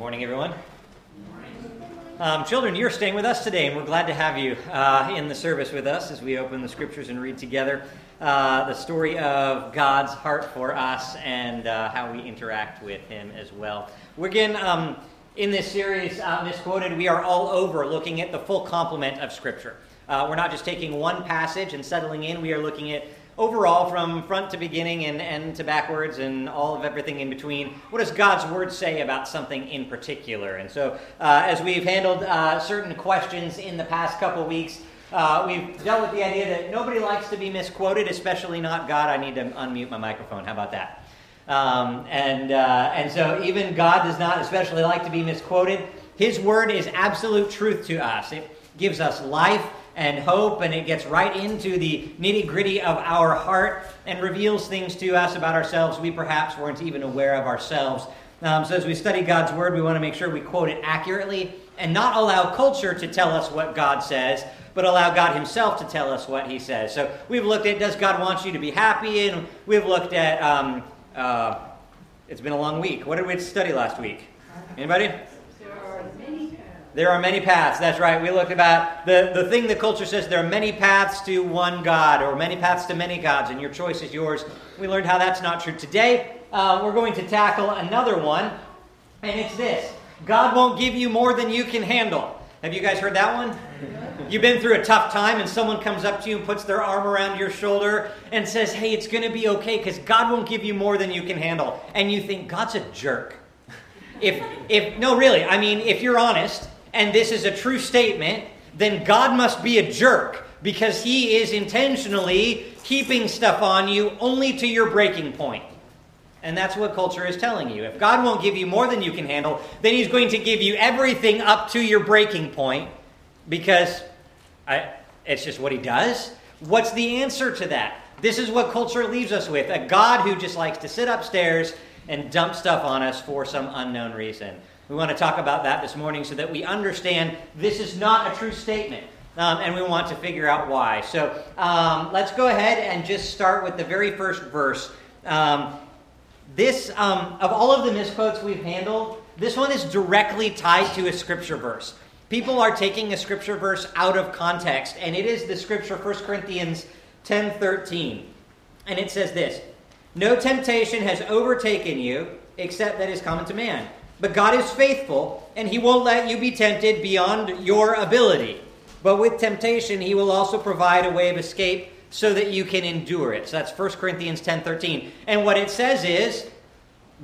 Morning, everyone. Um, children, you're staying with us today, and we're glad to have you uh, in the service with us as we open the scriptures and read together uh, the story of God's heart for us and uh, how we interact with Him as well. We're again um, in this series, uh, Misquoted, we are all over looking at the full complement of Scripture. Uh, we're not just taking one passage and settling in, we are looking at overall, from front to beginning and end to backwards and all of everything in between, what does God's Word say about something in particular? And so, uh, as we've handled uh, certain questions in the past couple weeks, uh, we've dealt with the idea that nobody likes to be misquoted, especially not God. I need to unmute my microphone. How about that? Um, and, uh, and so, even God does not especially like to be misquoted. His Word is absolute truth to us, it gives us life and hope, and it gets right into the nitty gritty of our heart and reveals things to us about ourselves we perhaps weren't even aware of ourselves. Um, so, as we study God's Word, we want to make sure we quote it accurately and not allow culture to tell us what God says, but allow God Himself to tell us what He says. So, we've looked at does God want you to be happy? And we've looked at, um, uh, it's been a long week. What did we study last week? Anybody? There are many paths. That's right. We looked about the, the thing the culture says there are many paths to one God or many paths to many gods, and your choice is yours. We learned how that's not true. Today, uh, we're going to tackle another one, and it's this God won't give you more than you can handle. Have you guys heard that one? You've been through a tough time, and someone comes up to you and puts their arm around your shoulder and says, Hey, it's going to be okay because God won't give you more than you can handle. And you think, God's a jerk. If, if, no, really, I mean, if you're honest, and this is a true statement, then God must be a jerk because he is intentionally keeping stuff on you only to your breaking point. And that's what culture is telling you. If God won't give you more than you can handle, then he's going to give you everything up to your breaking point because I, it's just what he does. What's the answer to that? This is what culture leaves us with a God who just likes to sit upstairs and dump stuff on us for some unknown reason. We want to talk about that this morning so that we understand this is not a true statement. Um, and we want to figure out why. So um, let's go ahead and just start with the very first verse. Um, this, um, of all of the misquotes we've handled, this one is directly tied to a scripture verse. People are taking a scripture verse out of context, and it is the scripture 1 Corinthians 10 13. And it says this No temptation has overtaken you except that is common to man. But God is faithful, and He won't let you be tempted beyond your ability. But with temptation, He will also provide a way of escape so that you can endure it. So that's 1 Corinthians 10 13. And what it says is,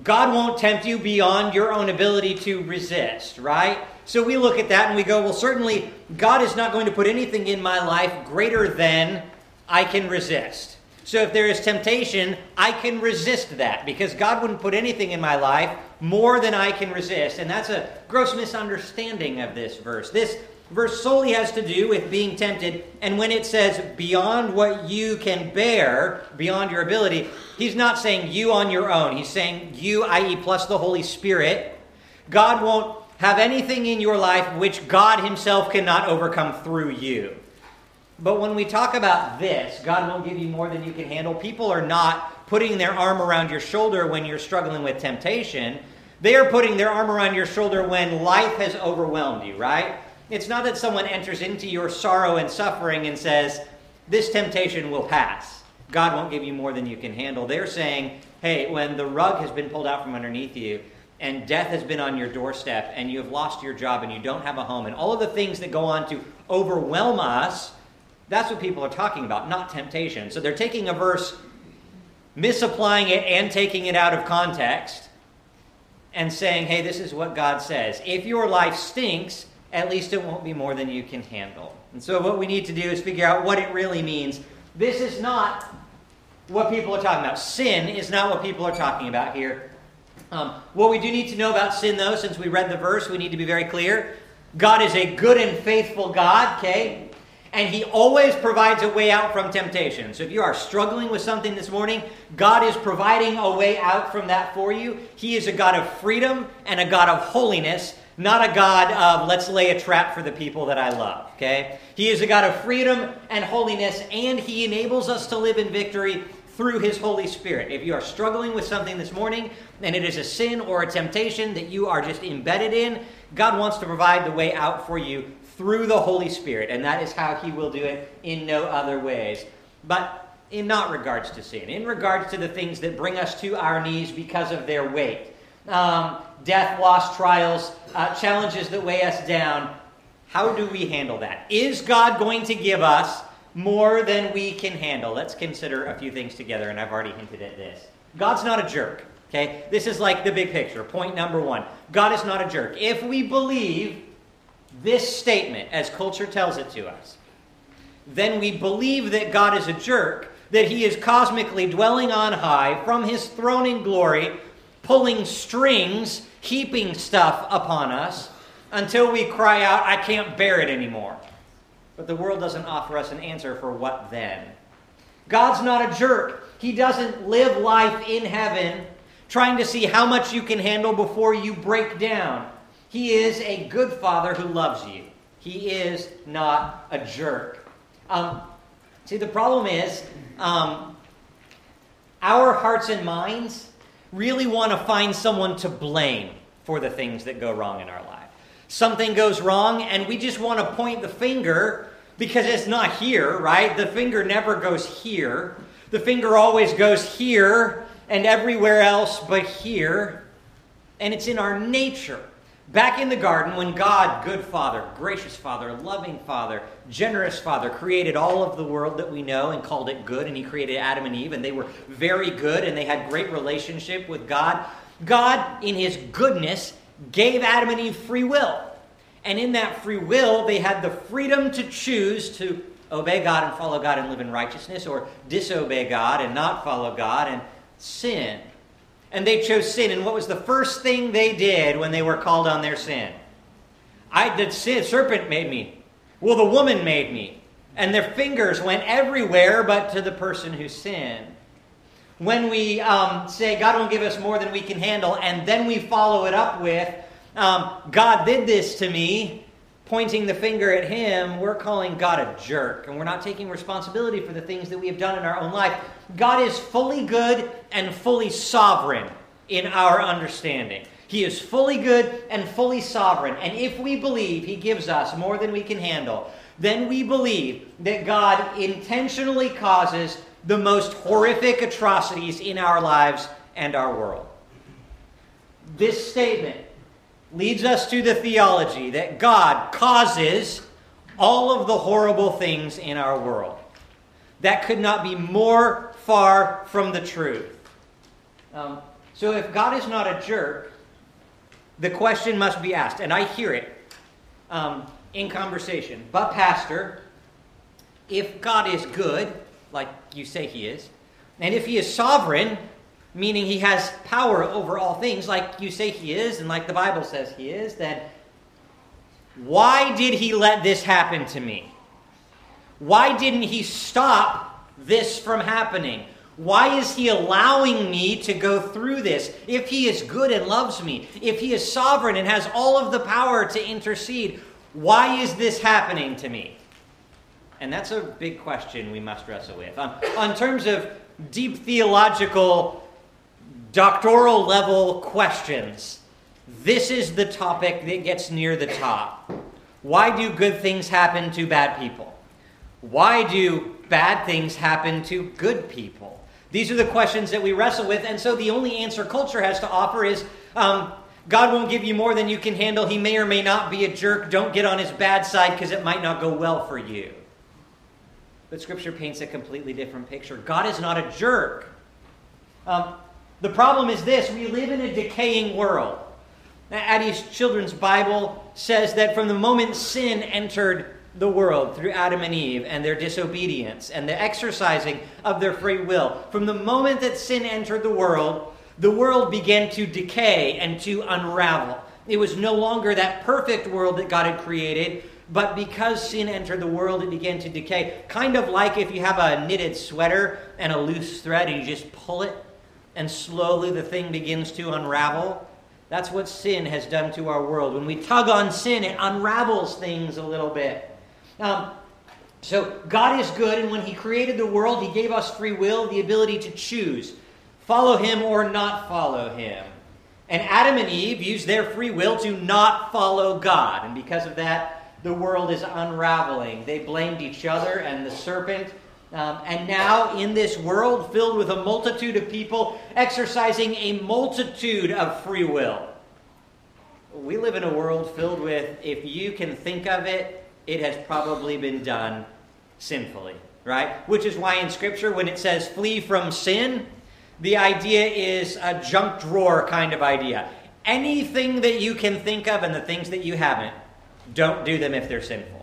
God won't tempt you beyond your own ability to resist, right? So we look at that and we go, well, certainly God is not going to put anything in my life greater than I can resist. So if there is temptation, I can resist that because God wouldn't put anything in my life more than I can resist. And that's a gross misunderstanding of this verse. This verse solely has to do with being tempted. And when it says beyond what you can bear, beyond your ability, he's not saying you on your own. He's saying you, i.e., plus the Holy Spirit. God won't have anything in your life which God Himself cannot overcome through you. But when we talk about this, God won't give you more than you can handle, people are not putting their arm around your shoulder when you're struggling with temptation. They are putting their arm around your shoulder when life has overwhelmed you, right? It's not that someone enters into your sorrow and suffering and says, This temptation will pass. God won't give you more than you can handle. They're saying, Hey, when the rug has been pulled out from underneath you, and death has been on your doorstep, and you have lost your job, and you don't have a home, and all of the things that go on to overwhelm us, that's what people are talking about, not temptation. So they're taking a verse, misapplying it, and taking it out of context, and saying, hey, this is what God says. If your life stinks, at least it won't be more than you can handle. And so what we need to do is figure out what it really means. This is not what people are talking about. Sin is not what people are talking about here. Um, what we do need to know about sin, though, since we read the verse, we need to be very clear. God is a good and faithful God, okay? And He always provides a way out from temptation. So if you are struggling with something this morning, God is providing a way out from that for you. He is a God of freedom and a God of holiness, not a God of let's lay a trap for the people that I love, okay? He is a God of freedom and holiness, and He enables us to live in victory through His Holy Spirit. If you are struggling with something this morning and it is a sin or a temptation that you are just embedded in, God wants to provide the way out for you through the Holy Spirit, and that is how He will do it in no other ways. But in not regards to sin, in regards to the things that bring us to our knees because of their weight. Um, death, loss, trials, uh, challenges that weigh us down. How do we handle that? Is God going to give us more than we can handle. Let's consider a few things together, and I've already hinted at this. God's not a jerk. Okay? This is like the big picture. Point number one God is not a jerk. If we believe this statement as culture tells it to us, then we believe that God is a jerk, that he is cosmically dwelling on high from his throne in glory, pulling strings, heaping stuff upon us until we cry out, I can't bear it anymore. But the world doesn't offer us an answer for what then. God's not a jerk. He doesn't live life in heaven trying to see how much you can handle before you break down. He is a good father who loves you. He is not a jerk. Um, see, the problem is um, our hearts and minds really want to find someone to blame for the things that go wrong in our life something goes wrong and we just want to point the finger because it's not here, right? The finger never goes here. The finger always goes here and everywhere else but here. And it's in our nature. Back in the garden, when God, good Father, gracious Father, loving Father, generous Father, created all of the world that we know and called it good, and He created Adam and Eve, and they were very good and they had great relationship with God. God, in His goodness, gave Adam and Eve free will. And in that free will, they had the freedom to choose to obey God and follow God and live in righteousness, or disobey God and not follow God and sin. And they chose sin. And what was the first thing they did when they were called on their sin? I the sin, serpent made me. Well, the woman made me. And their fingers went everywhere but to the person who sinned. When we um, say God won't give us more than we can handle, and then we follow it up with, um, God did this to me, pointing the finger at him, we're calling God a jerk. And we're not taking responsibility for the things that we have done in our own life. God is fully good and fully sovereign in our understanding. He is fully good and fully sovereign. And if we believe He gives us more than we can handle, then we believe that God intentionally causes the most horrific atrocities in our lives and our world. This statement leads us to the theology that God causes all of the horrible things in our world. That could not be more far from the truth. Um, so, if God is not a jerk, the question must be asked, and I hear it um, in conversation. But, Pastor, if God is good, like you say he is, and if he is sovereign, meaning he has power over all things, like you say he is, and like the Bible says he is, then why did he let this happen to me? Why didn't he stop this from happening? Why is he allowing me to go through this? If he is good and loves me, if he is sovereign and has all of the power to intercede, why is this happening to me? And that's a big question we must wrestle with. On, on terms of deep theological doctoral level questions, this is the topic that gets near the top. Why do good things happen to bad people? Why do bad things happen to good people? These are the questions that we wrestle with, and so the only answer culture has to offer is um, God won't give you more than you can handle. He may or may not be a jerk. Don't get on his bad side because it might not go well for you. But Scripture paints a completely different picture. God is not a jerk. Um, the problem is this we live in a decaying world. Addie's Children's Bible says that from the moment sin entered the world through Adam and Eve and their disobedience and the exercising of their free will. From the moment that sin entered the world, the world began to decay and to unravel. It was no longer that perfect world that God had created, but because sin entered the world, it began to decay. Kind of like if you have a knitted sweater and a loose thread and you just pull it, and slowly the thing begins to unravel. That's what sin has done to our world. When we tug on sin, it unravels things a little bit. Um, so God is good, and when He created the world, He gave us free will, the ability to choose follow Him or not follow Him. And Adam and Eve used their free will to not follow God. And because of that, the world is unraveling. They blamed each other and the serpent. Um, and now, in this world filled with a multitude of people exercising a multitude of free will, we live in a world filled with, if you can think of it, it has probably been done sinfully, right? Which is why in Scripture, when it says flee from sin, the idea is a junk drawer kind of idea. Anything that you can think of and the things that you haven't, don't do them if they're sinful.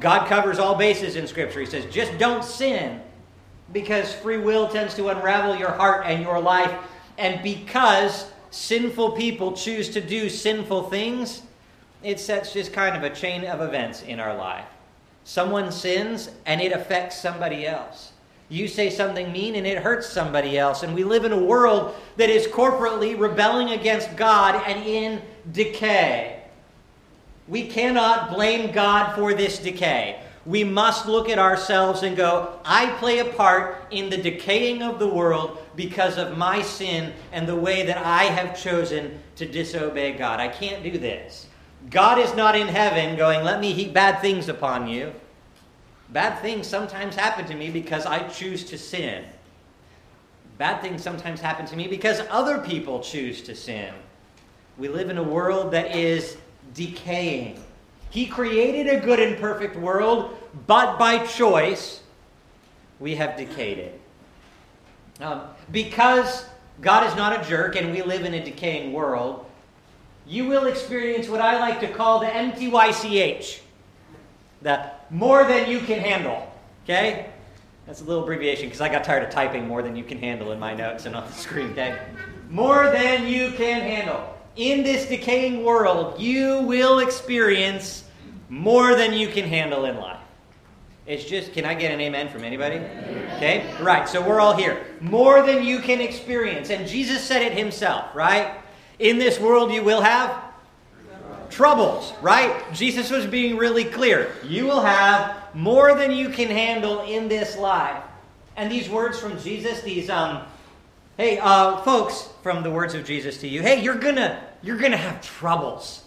God covers all bases in Scripture. He says, just don't sin because free will tends to unravel your heart and your life. And because sinful people choose to do sinful things, it sets just kind of a chain of events in our life. Someone sins and it affects somebody else. You say something mean and it hurts somebody else. And we live in a world that is corporately rebelling against God and in decay. We cannot blame God for this decay. We must look at ourselves and go, I play a part in the decaying of the world because of my sin and the way that I have chosen to disobey God. I can't do this. God is not in heaven going, Let me heap bad things upon you. Bad things sometimes happen to me because I choose to sin. Bad things sometimes happen to me because other people choose to sin. We live in a world that is decaying. He created a good and perfect world, but by choice, we have decayed it. Um, because God is not a jerk and we live in a decaying world, you will experience what I like to call the MTYCH, the more than you can handle. Okay? That's a little abbreviation because I got tired of typing more than you can handle in my notes and on the screen. Okay? More than you can handle. In this decaying world, you will experience more than you can handle in life. It's just, can I get an amen from anybody? Okay? Right, so we're all here. More than you can experience. And Jesus said it himself, right? In this world you will have troubles, right? Jesus was being really clear. You will have more than you can handle in this life. And these words from Jesus, these um hey, uh folks, from the words of Jesus to you, hey, you're to you're to have troubles.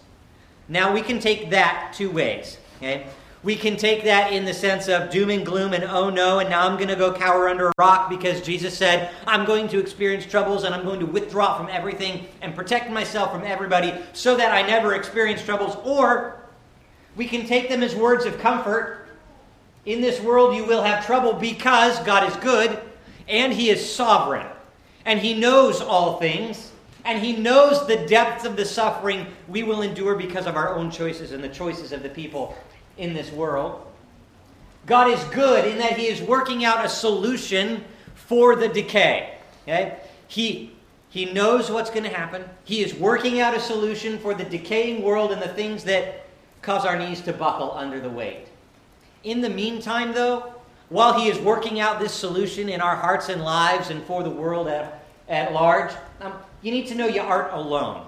Now we can take that two ways, okay? We can take that in the sense of doom and gloom and oh no, and now I'm to go cower under a rock because Jesus said, I'm going to experience troubles and I'm going to withdraw from everything and protect myself from everybody so that I never experience troubles. Or we can take them as words of comfort. In this world, you will have trouble because God is good and He is sovereign and He knows all things. And he knows the depths of the suffering we will endure because of our own choices and the choices of the people in this world. God is good in that He is working out a solution for the decay. Okay? He, he knows what's going to happen. He is working out a solution for the decaying world and the things that cause our knees to buckle under the weight. In the meantime, though, while He is working out this solution in our hearts and lives and for the world at, at large, um, you need to know you aren't alone.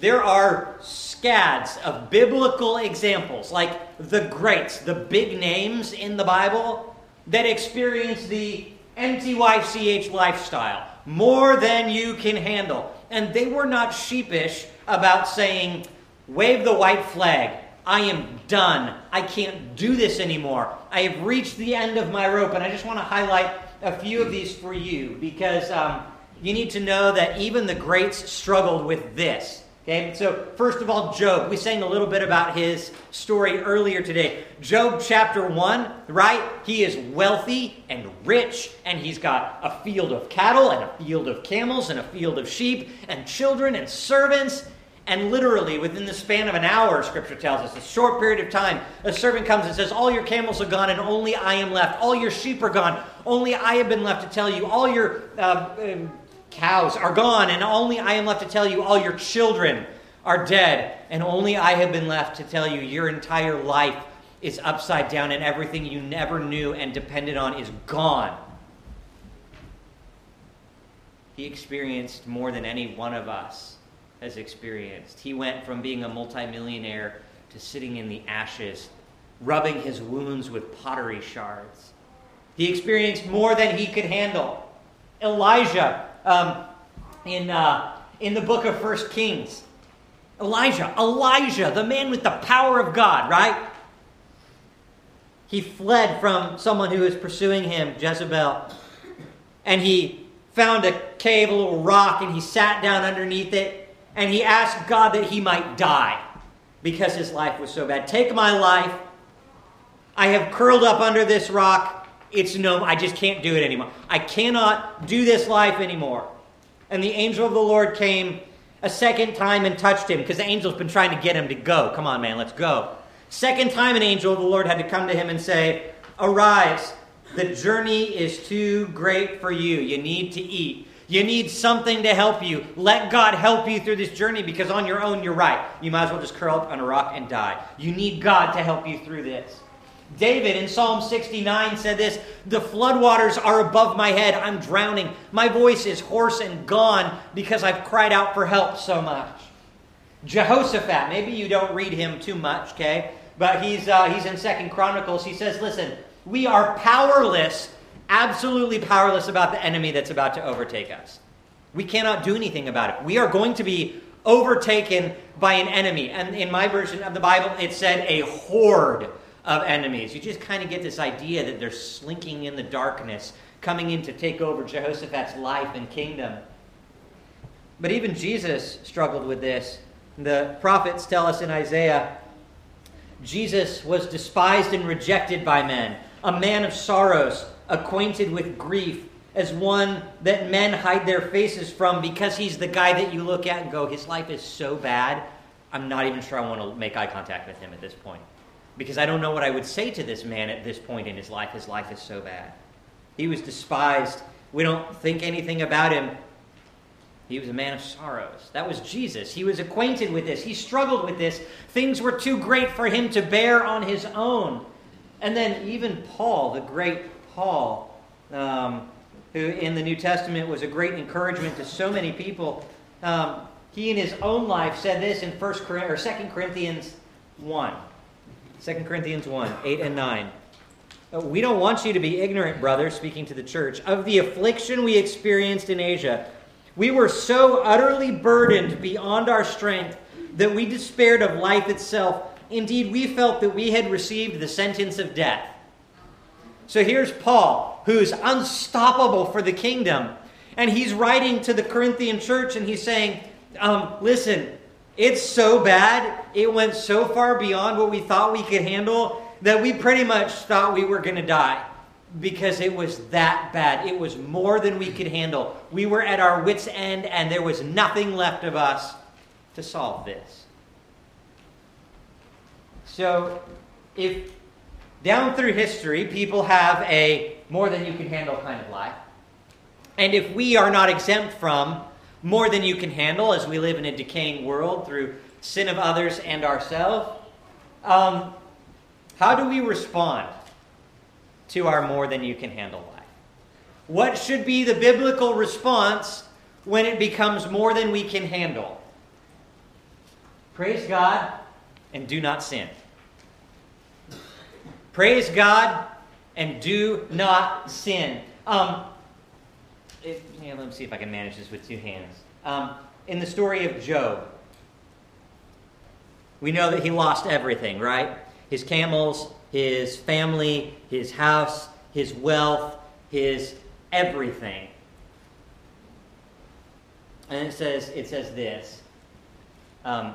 There are scads of biblical examples, like the greats, the big names in the Bible, that experience the MTYCH lifestyle more than you can handle. And they were not sheepish about saying, Wave the white flag. I am done. I can't do this anymore. I have reached the end of my rope. And I just want to highlight a few of these for you because um, you need to know that even the greats struggled with this. Okay, so first of all, Job. We sang a little bit about his story earlier today. Job chapter 1, right? He is wealthy and rich, and he's got a field of cattle, and a field of camels, and a field of sheep, and children and servants. And literally, within the span of an hour, Scripture tells us, a short period of time, a servant comes and says, All your camels are gone, and only I am left. All your sheep are gone, only I have been left to tell you. All your uh, um, cows are gone, and only I am left to tell you. All your children are dead, and only I have been left to tell you. Your entire life is upside down, and everything you never knew and depended on is gone. He experienced more than any one of us has experienced. He went from being a multimillionaire to sitting in the ashes, rubbing his wounds with pottery shards. He experienced more than he could handle. Elijah, um, in, uh, in the book of First Kings, Elijah, Elijah, the man with the power of God, right? He fled from someone who was pursuing him, Jezebel, and he found a cave, a little rock, and he sat down underneath it and he asked God that he might die because his life was so bad. Take my life. I have curled up under this rock. It's no, I just can't do it anymore. I cannot do this life anymore. And the angel of the Lord came a second time and touched him because the angel's been trying to get him to go. Come on, man, let's go. Second time, an angel of the Lord had to come to him and say, Arise, the journey is too great for you. You need to eat. You need something to help you. Let God help you through this journey because on your own, you're right. You might as well just curl up on a rock and die. You need God to help you through this. David in Psalm 69 said this The floodwaters are above my head. I'm drowning. My voice is hoarse and gone because I've cried out for help so much. Jehoshaphat, maybe you don't read him too much, okay? But he's, uh, he's in Second Chronicles. He says, Listen, we are powerless absolutely powerless about the enemy that's about to overtake us. We cannot do anything about it. We are going to be overtaken by an enemy. And in my version of the Bible, it said a horde of enemies. You just kind of get this idea that they're slinking in the darkness, coming in to take over Jehoshaphat's life and kingdom. But even Jesus struggled with this. The prophets tell us in Isaiah Jesus was despised and rejected by men, a man of sorrows acquainted with grief as one that men hide their faces from because he's the guy that you look at and go, his life is so bad, I'm not even sure I want to make eye contact with him at this point. Because I don't know what I would say to this man at this point in his life. His life is so bad. He was despised. We don't think anything about him. He was a man of sorrows. That was Jesus. He was acquainted with this. He struggled with this. Things were too great for him to bear on his own. And then even Paul, the great Paul, um, who in the New Testament was a great encouragement to so many people. Um, he in his own life said this in First or 2 Corinthians 1. 2 Corinthians 1, 8 and 9. Uh, we don't want you to be ignorant, brothers, speaking to the church, of the affliction we experienced in Asia. We were so utterly burdened beyond our strength that we despaired of life itself. Indeed, we felt that we had received the sentence of death. So here's Paul, who's unstoppable for the kingdom. And he's writing to the Corinthian church and he's saying, um, listen, it's so bad, it went so far beyond what we thought we could handle that we pretty much thought we were going to die because it was that bad. It was more than we could handle. We were at our wits' end and there was nothing left of us to solve this. So, if down through history, people have a more than you can handle kind of life. And if we are not exempt from more than you can handle as we live in a decaying world through sin of others and ourselves, um, how do we respond to our more than you can handle life? What should be the biblical response when it becomes more than we can handle? Praise God and do not sin. Praise God and do not sin. Um, yeah, let me see if I can manage this with two hands. Um, in the story of Job, we know that he lost everything, right? His camels, his family, his house, his wealth, his everything. And it says, it says this um,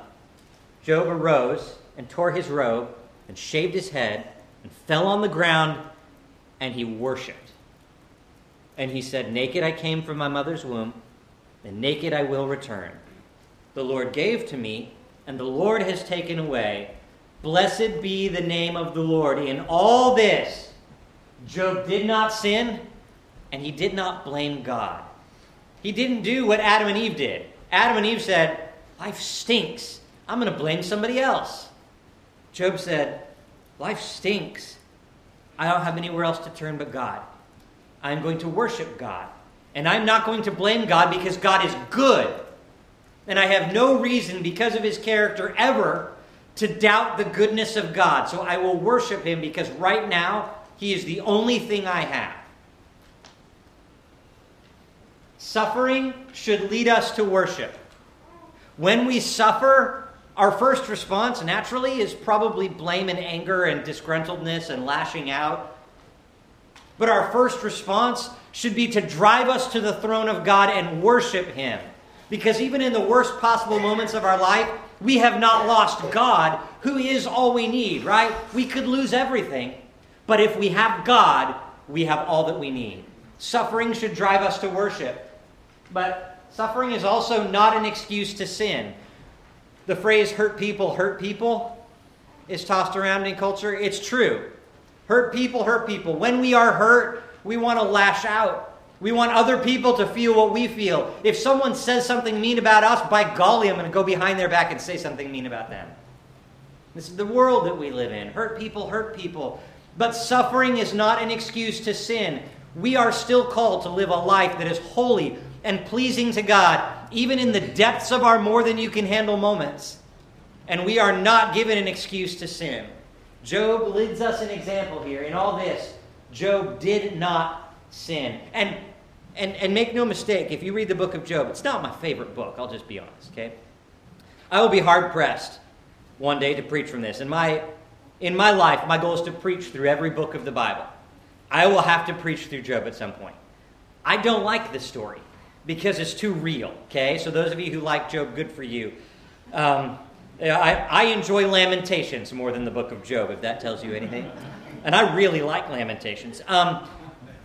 Job arose and tore his robe and shaved his head and fell on the ground and he worshiped. And he said, Naked I came from my mother's womb, and naked I will return. The Lord gave to me, and the Lord has taken away. Blessed be the name of the Lord. In all this, Job did not sin, and he did not blame God. He didn't do what Adam and Eve did. Adam and Eve said, Life stinks. I'm going to blame somebody else. Job said, Life stinks. I don't have anywhere else to turn but God. I'm going to worship God. And I'm not going to blame God because God is good. And I have no reason, because of his character, ever to doubt the goodness of God. So I will worship him because right now he is the only thing I have. Suffering should lead us to worship. When we suffer, our first response naturally is probably blame and anger and disgruntledness and lashing out. But our first response should be to drive us to the throne of God and worship Him. Because even in the worst possible moments of our life, we have not lost God, who is all we need, right? We could lose everything, but if we have God, we have all that we need. Suffering should drive us to worship. But suffering is also not an excuse to sin. The phrase hurt people, hurt people is tossed around in culture. It's true. Hurt people, hurt people. When we are hurt, we want to lash out. We want other people to feel what we feel. If someone says something mean about us, by golly, I'm going to go behind their back and say something mean about them. This is the world that we live in. Hurt people, hurt people. But suffering is not an excuse to sin. We are still called to live a life that is holy and pleasing to God, even in the depths of our more than you can handle moments. And we are not given an excuse to sin. Job leads us an example here. In all this, Job did not sin. And and, and make no mistake, if you read the book of Job, it's not my favorite book, I'll just be honest, okay? I will be hard pressed one day to preach from this. In my, in my life, my goal is to preach through every book of the Bible. I will have to preach through Job at some point. I don't like this story because it's too real, okay? So, those of you who like Job, good for you. Um, I, I enjoy Lamentations more than the book of Job, if that tells you anything. And I really like Lamentations. Um,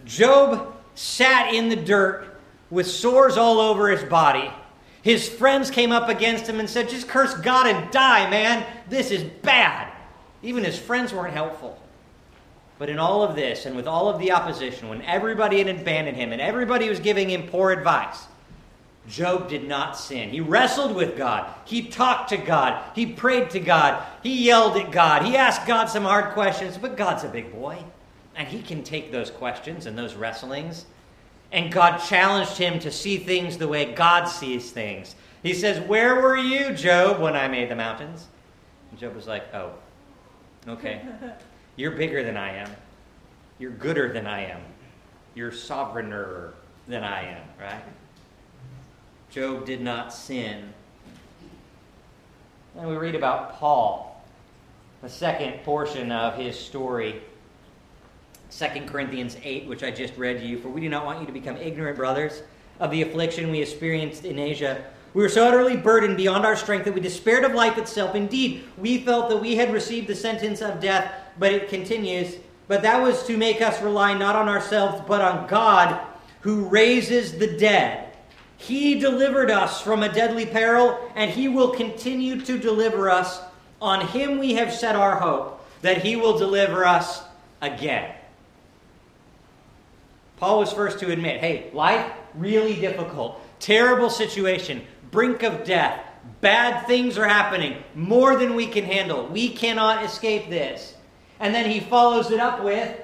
Job sat in the dirt with sores all over his body. His friends came up against him and said, Just curse God and die, man. This is bad. Even his friends weren't helpful. But in all of this, and with all of the opposition, when everybody had abandoned him and everybody was giving him poor advice, Job did not sin. He wrestled with God. He talked to God. He prayed to God. He yelled at God. He asked God some hard questions, but God's a big boy. And he can take those questions and those wrestlings. And God challenged him to see things the way God sees things. He says, Where were you, Job, when I made the mountains? And Job was like, Oh, okay. You're bigger than I am. You're gooder than I am. You're sovereigner than I am, right? Job did not sin. And we read about Paul, the second portion of his story. 2 Corinthians 8, which I just read to you. For we do not want you to become ignorant, brothers, of the affliction we experienced in Asia. We were so utterly burdened beyond our strength that we despaired of life itself. Indeed, we felt that we had received the sentence of death, but it continues. But that was to make us rely not on ourselves, but on God, who raises the dead. He delivered us from a deadly peril, and He will continue to deliver us. On Him we have set our hope, that He will deliver us again. Paul was first to admit hey, life really difficult, terrible situation, brink of death, bad things are happening, more than we can handle. We cannot escape this. And then he follows it up with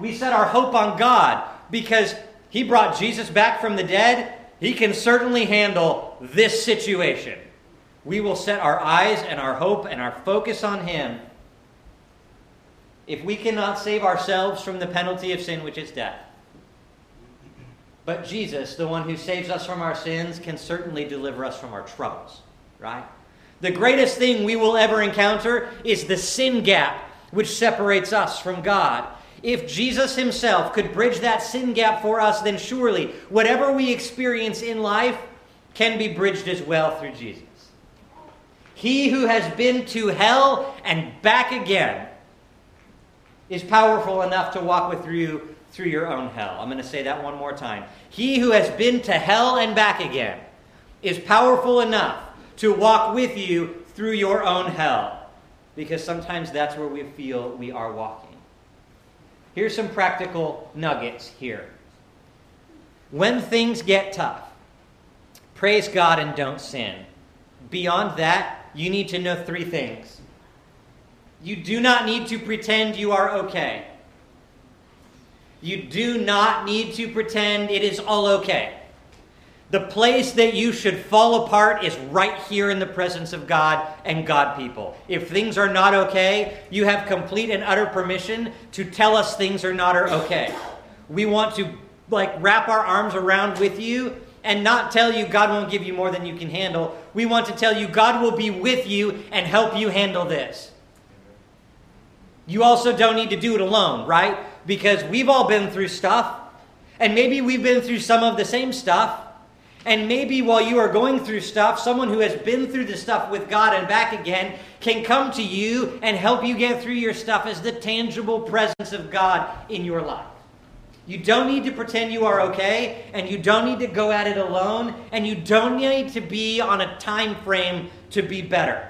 we set our hope on God because he brought Jesus back from the dead. He can certainly handle this situation. We will set our eyes and our hope and our focus on him. If we cannot save ourselves from the penalty of sin, which is death, but Jesus, the one who saves us from our sins, can certainly deliver us from our troubles, right? The greatest thing we will ever encounter is the sin gap which separates us from God. If Jesus himself could bridge that sin gap for us, then surely whatever we experience in life can be bridged as well through Jesus. He who has been to hell and back again is powerful enough to walk with you through your own hell. I'm going to say that one more time. He who has been to hell and back again is powerful enough to walk with you through your own hell. Because sometimes that's where we feel we are walking. Here's some practical nuggets here. When things get tough, praise God and don't sin. Beyond that, you need to know three things. You do not need to pretend you are okay. You do not need to pretend it is all okay. The place that you should fall apart is right here in the presence of God and God people. If things are not okay, you have complete and utter permission to tell us things are not okay. We want to like wrap our arms around with you and not tell you God won't give you more than you can handle. We want to tell you God will be with you and help you handle this. You also don't need to do it alone, right? Because we've all been through stuff, and maybe we've been through some of the same stuff. And maybe while you are going through stuff, someone who has been through the stuff with God and back again can come to you and help you get through your stuff as the tangible presence of God in your life. You don't need to pretend you are okay, and you don't need to go at it alone, and you don't need to be on a time frame to be better.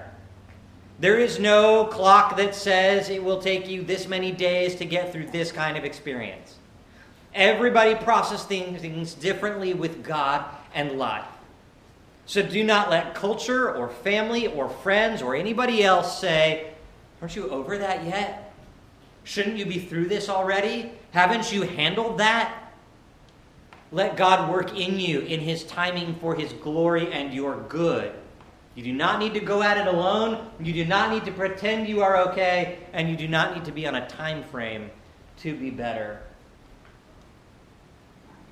There is no clock that says it will take you this many days to get through this kind of experience. Everybody processes things differently with God and life. So do not let culture or family or friends or anybody else say, Aren't you over that yet? Shouldn't you be through this already? Haven't you handled that? Let God work in you in His timing for His glory and your good. You do not need to go at it alone. You do not need to pretend you are okay. And you do not need to be on a time frame to be better.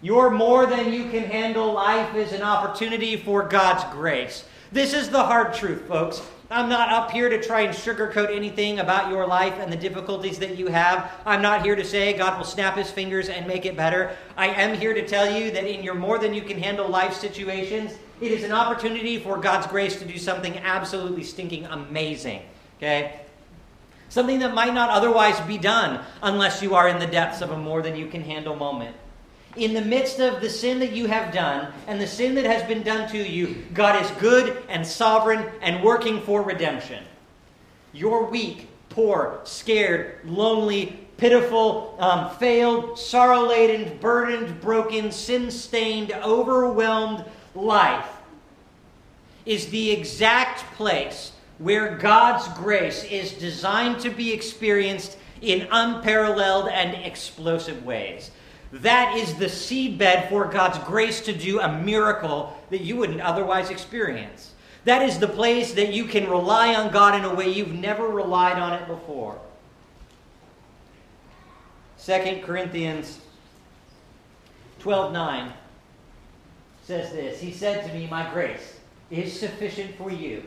Your more than you can handle life is an opportunity for God's grace. This is the hard truth, folks. I'm not up here to try and sugarcoat anything about your life and the difficulties that you have. I'm not here to say God will snap his fingers and make it better. I am here to tell you that in your more than you can handle life situations, it is an opportunity for God's grace to do something absolutely stinking amazing. Okay? Something that might not otherwise be done unless you are in the depths of a more than you can handle moment in the midst of the sin that you have done and the sin that has been done to you, God is good and sovereign and working for redemption. You're weak, poor, scared, lonely, pitiful, um, failed, sorrow laden, burdened, broken, sin stained, overwhelmed life is the exact place where God's grace is designed to be experienced in unparalleled and explosive ways. That is the seedbed for God's grace to do a miracle that you wouldn't otherwise experience. That is the place that you can rely on God in a way you've never relied on it before. 2 Corinthians 12 9 says this He said to me, My grace is sufficient for you,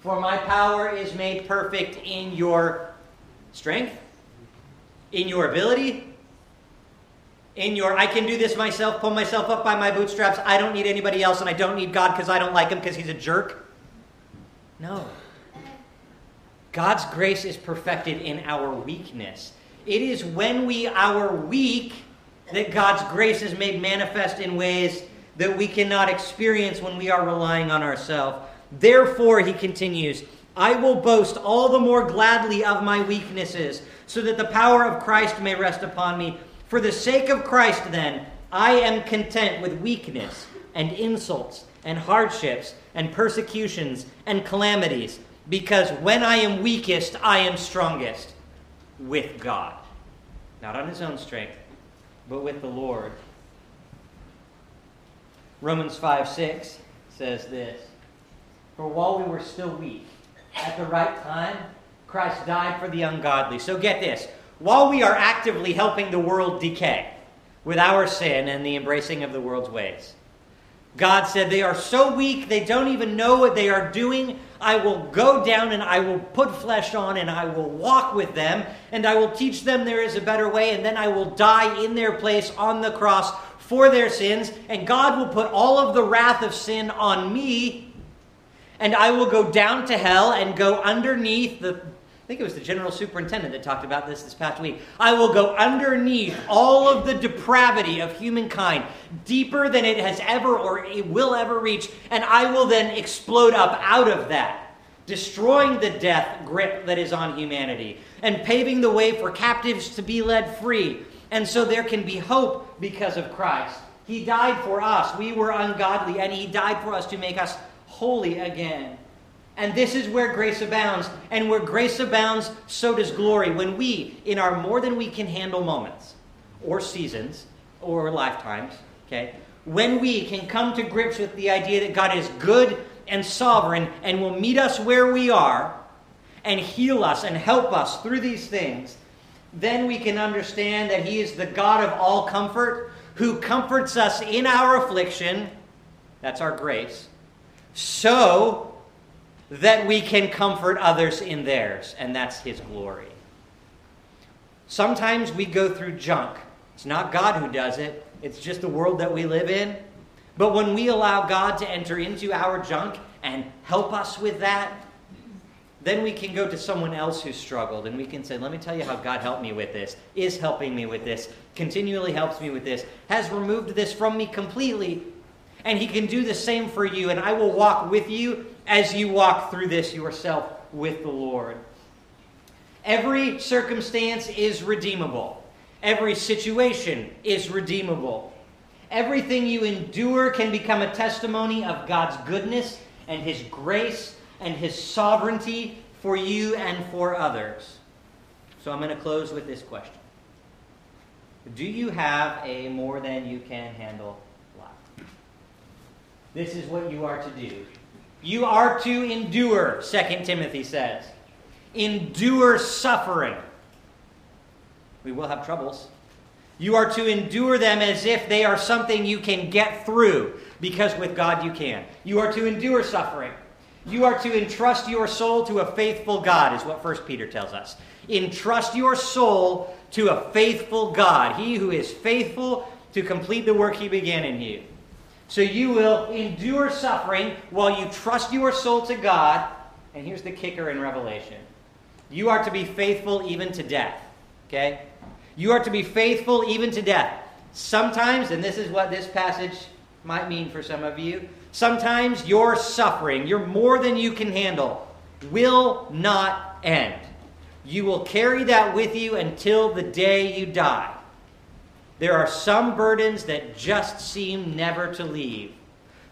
for my power is made perfect in your strength, in your ability, in your I can do this myself, pull myself up by my bootstraps, I don't need anybody else, and I don't need God because I don't like him because he's a jerk. No. God's grace is perfected in our weakness. It is when we are weak that God's grace is made manifest in ways that we cannot experience when we are relying on ourselves. Therefore, he continues, I will boast all the more gladly of my weaknesses, so that the power of Christ may rest upon me. For the sake of Christ, then, I am content with weakness and insults and hardships and persecutions and calamities, because when I am weakest, I am strongest with God. Not on his own strength, but with the Lord. Romans 5 6 says this For while we were still weak, at the right time, Christ died for the ungodly. So get this while we are actively helping the world decay with our sin and the embracing of the world's ways. God said, They are so weak, they don't even know what they are doing. I will go down and I will put flesh on and I will walk with them and I will teach them there is a better way and then I will die in their place on the cross for their sins. And God will put all of the wrath of sin on me and I will go down to hell and go underneath the I think it was the general superintendent that talked about this this past week. I will go underneath all of the depravity of humankind, deeper than it has ever or it will ever reach, and I will then explode up out of that, destroying the death grip that is on humanity, and paving the way for captives to be led free. And so there can be hope because of Christ. He died for us. We were ungodly, and He died for us to make us holy again. And this is where grace abounds. And where grace abounds, so does glory. When we, in our more than we can handle moments, or seasons, or lifetimes, okay, when we can come to grips with the idea that God is good and sovereign and will meet us where we are and heal us and help us through these things, then we can understand that He is the God of all comfort who comforts us in our affliction. That's our grace. So that we can comfort others in theirs, and that's His glory. Sometimes we go through junk. It's not God who does it, it's just the world that we live in. But when we allow God to enter into our junk and help us with that, then we can go to someone else who struggled and we can say, Let me tell you how God helped me with this, is helping me with this, continually helps me with this, has removed this from me completely. And He can do the same for you, and I will walk with you as you walk through this yourself with the Lord. Every circumstance is redeemable. Every situation is redeemable. Everything you endure can become a testimony of God's goodness and His grace and His sovereignty for you and for others. So I'm going to close with this question Do you have a more than you can handle life? This is what you are to do you are to endure, 2 Timothy says. Endure suffering. We will have troubles. You are to endure them as if they are something you can get through, because with God you can. You are to endure suffering. You are to entrust your soul to a faithful God, is what 1 Peter tells us. Entrust your soul to a faithful God, he who is faithful to complete the work he began in you. So you will endure suffering while you trust your soul to God. And here's the kicker in Revelation you are to be faithful even to death. Okay? You are to be faithful even to death. Sometimes, and this is what this passage might mean for some of you, sometimes your suffering, your more than you can handle, will not end. You will carry that with you until the day you die. There are some burdens that just seem never to leave.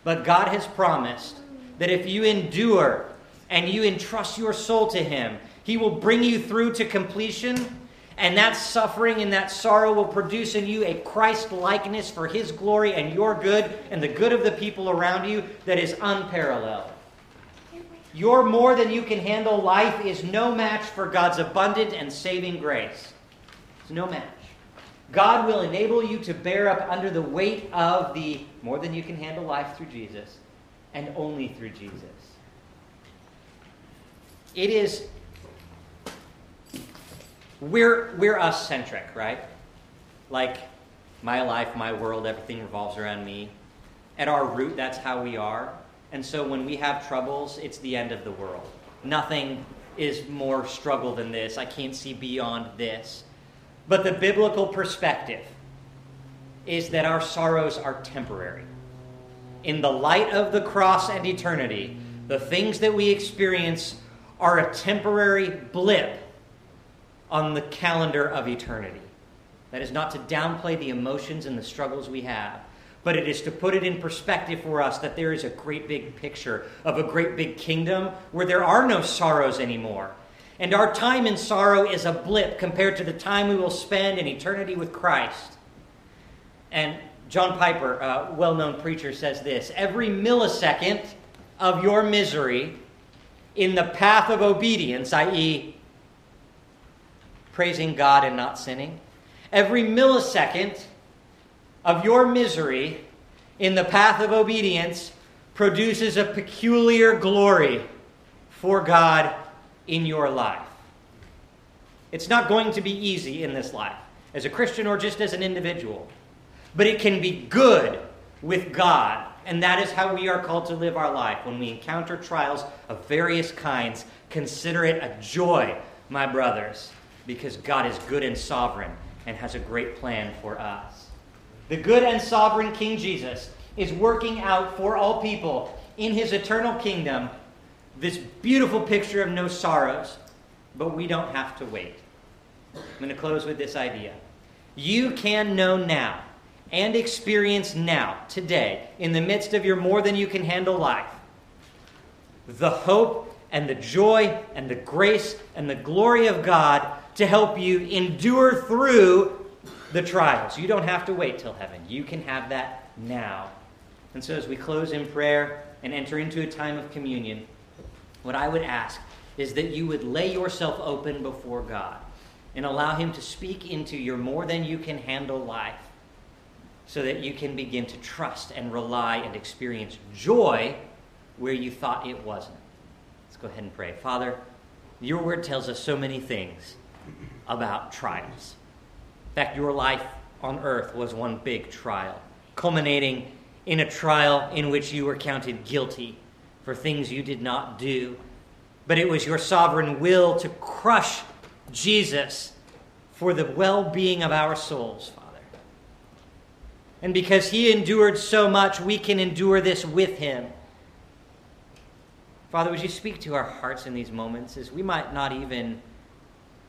But God has promised that if you endure and you entrust your soul to Him, He will bring you through to completion. And that suffering and that sorrow will produce in you a Christ likeness for His glory and your good and the good of the people around you that is unparalleled. Your more than you can handle life is no match for God's abundant and saving grace. It's no match. God will enable you to bear up under the weight of the more than you can handle life through Jesus and only through Jesus. It is, we're, we're us centric, right? Like, my life, my world, everything revolves around me. At our root, that's how we are. And so when we have troubles, it's the end of the world. Nothing is more struggle than this. I can't see beyond this. But the biblical perspective is that our sorrows are temporary. In the light of the cross and eternity, the things that we experience are a temporary blip on the calendar of eternity. That is not to downplay the emotions and the struggles we have, but it is to put it in perspective for us that there is a great big picture of a great big kingdom where there are no sorrows anymore and our time in sorrow is a blip compared to the time we will spend in eternity with Christ. And John Piper, a well known preacher, says this Every millisecond of your misery in the path of obedience, i.e., praising God and not sinning, every millisecond of your misery in the path of obedience produces a peculiar glory for God in your life. It's not going to be easy in this life, as a Christian or just as an individual, but it can be good with God. And that is how we are called to live our life. When we encounter trials of various kinds, consider it a joy, my brothers, because God is good and sovereign and has a great plan for us. The good and sovereign King Jesus is working out for all people in his eternal kingdom this beautiful picture of no sorrows, but we don't have to wait. I'm going to close with this idea. You can know now and experience now, today, in the midst of your more than you can handle life, the hope and the joy and the grace and the glory of God to help you endure through the trials. You don't have to wait till heaven. You can have that now. And so, as we close in prayer and enter into a time of communion, what I would ask is that you would lay yourself open before God and allow Him to speak into your more than you can handle life so that you can begin to trust and rely and experience joy where you thought it wasn't. Let's go ahead and pray. Father, your word tells us so many things about trials. In fact, your life on earth was one big trial, culminating in a trial in which you were counted guilty for things you did not do. But it was your sovereign will to crush Jesus for the well being of our souls, Father. And because he endured so much, we can endure this with him. Father, would you speak to our hearts in these moments as we might not even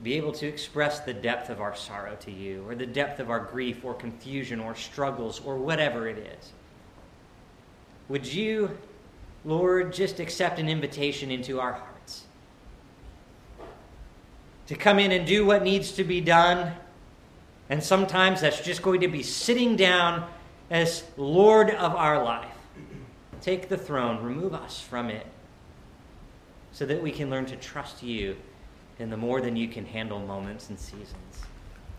be able to express the depth of our sorrow to you, or the depth of our grief, or confusion, or struggles, or whatever it is? Would you, Lord, just accept an invitation into our hearts to come in and do what needs to be done? And sometimes that's just going to be sitting down as Lord of our life. Take the throne, remove us from it, so that we can learn to trust you in the more than you can handle moments and seasons.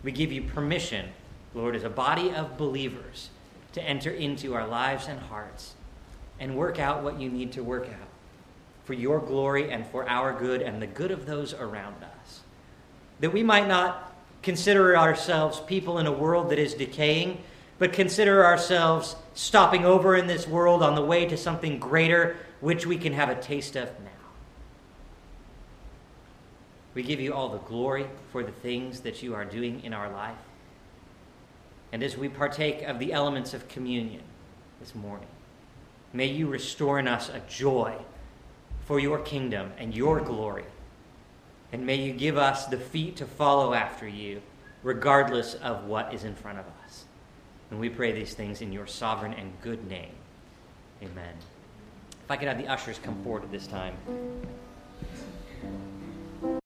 We give you permission, Lord, as a body of believers, to enter into our lives and hearts and work out what you need to work out for your glory and for our good and the good of those around us. That we might not consider ourselves people in a world that is decaying, but consider ourselves stopping over in this world on the way to something greater, which we can have a taste of now. We give you all the glory for the things that you are doing in our life. And as we partake of the elements of communion this morning, may you restore in us a joy for your kingdom and your glory and may you give us the feet to follow after you, regardless of what is in front of us. And we pray these things in your sovereign and good name. Amen. If I could have the ushers come forward at this time.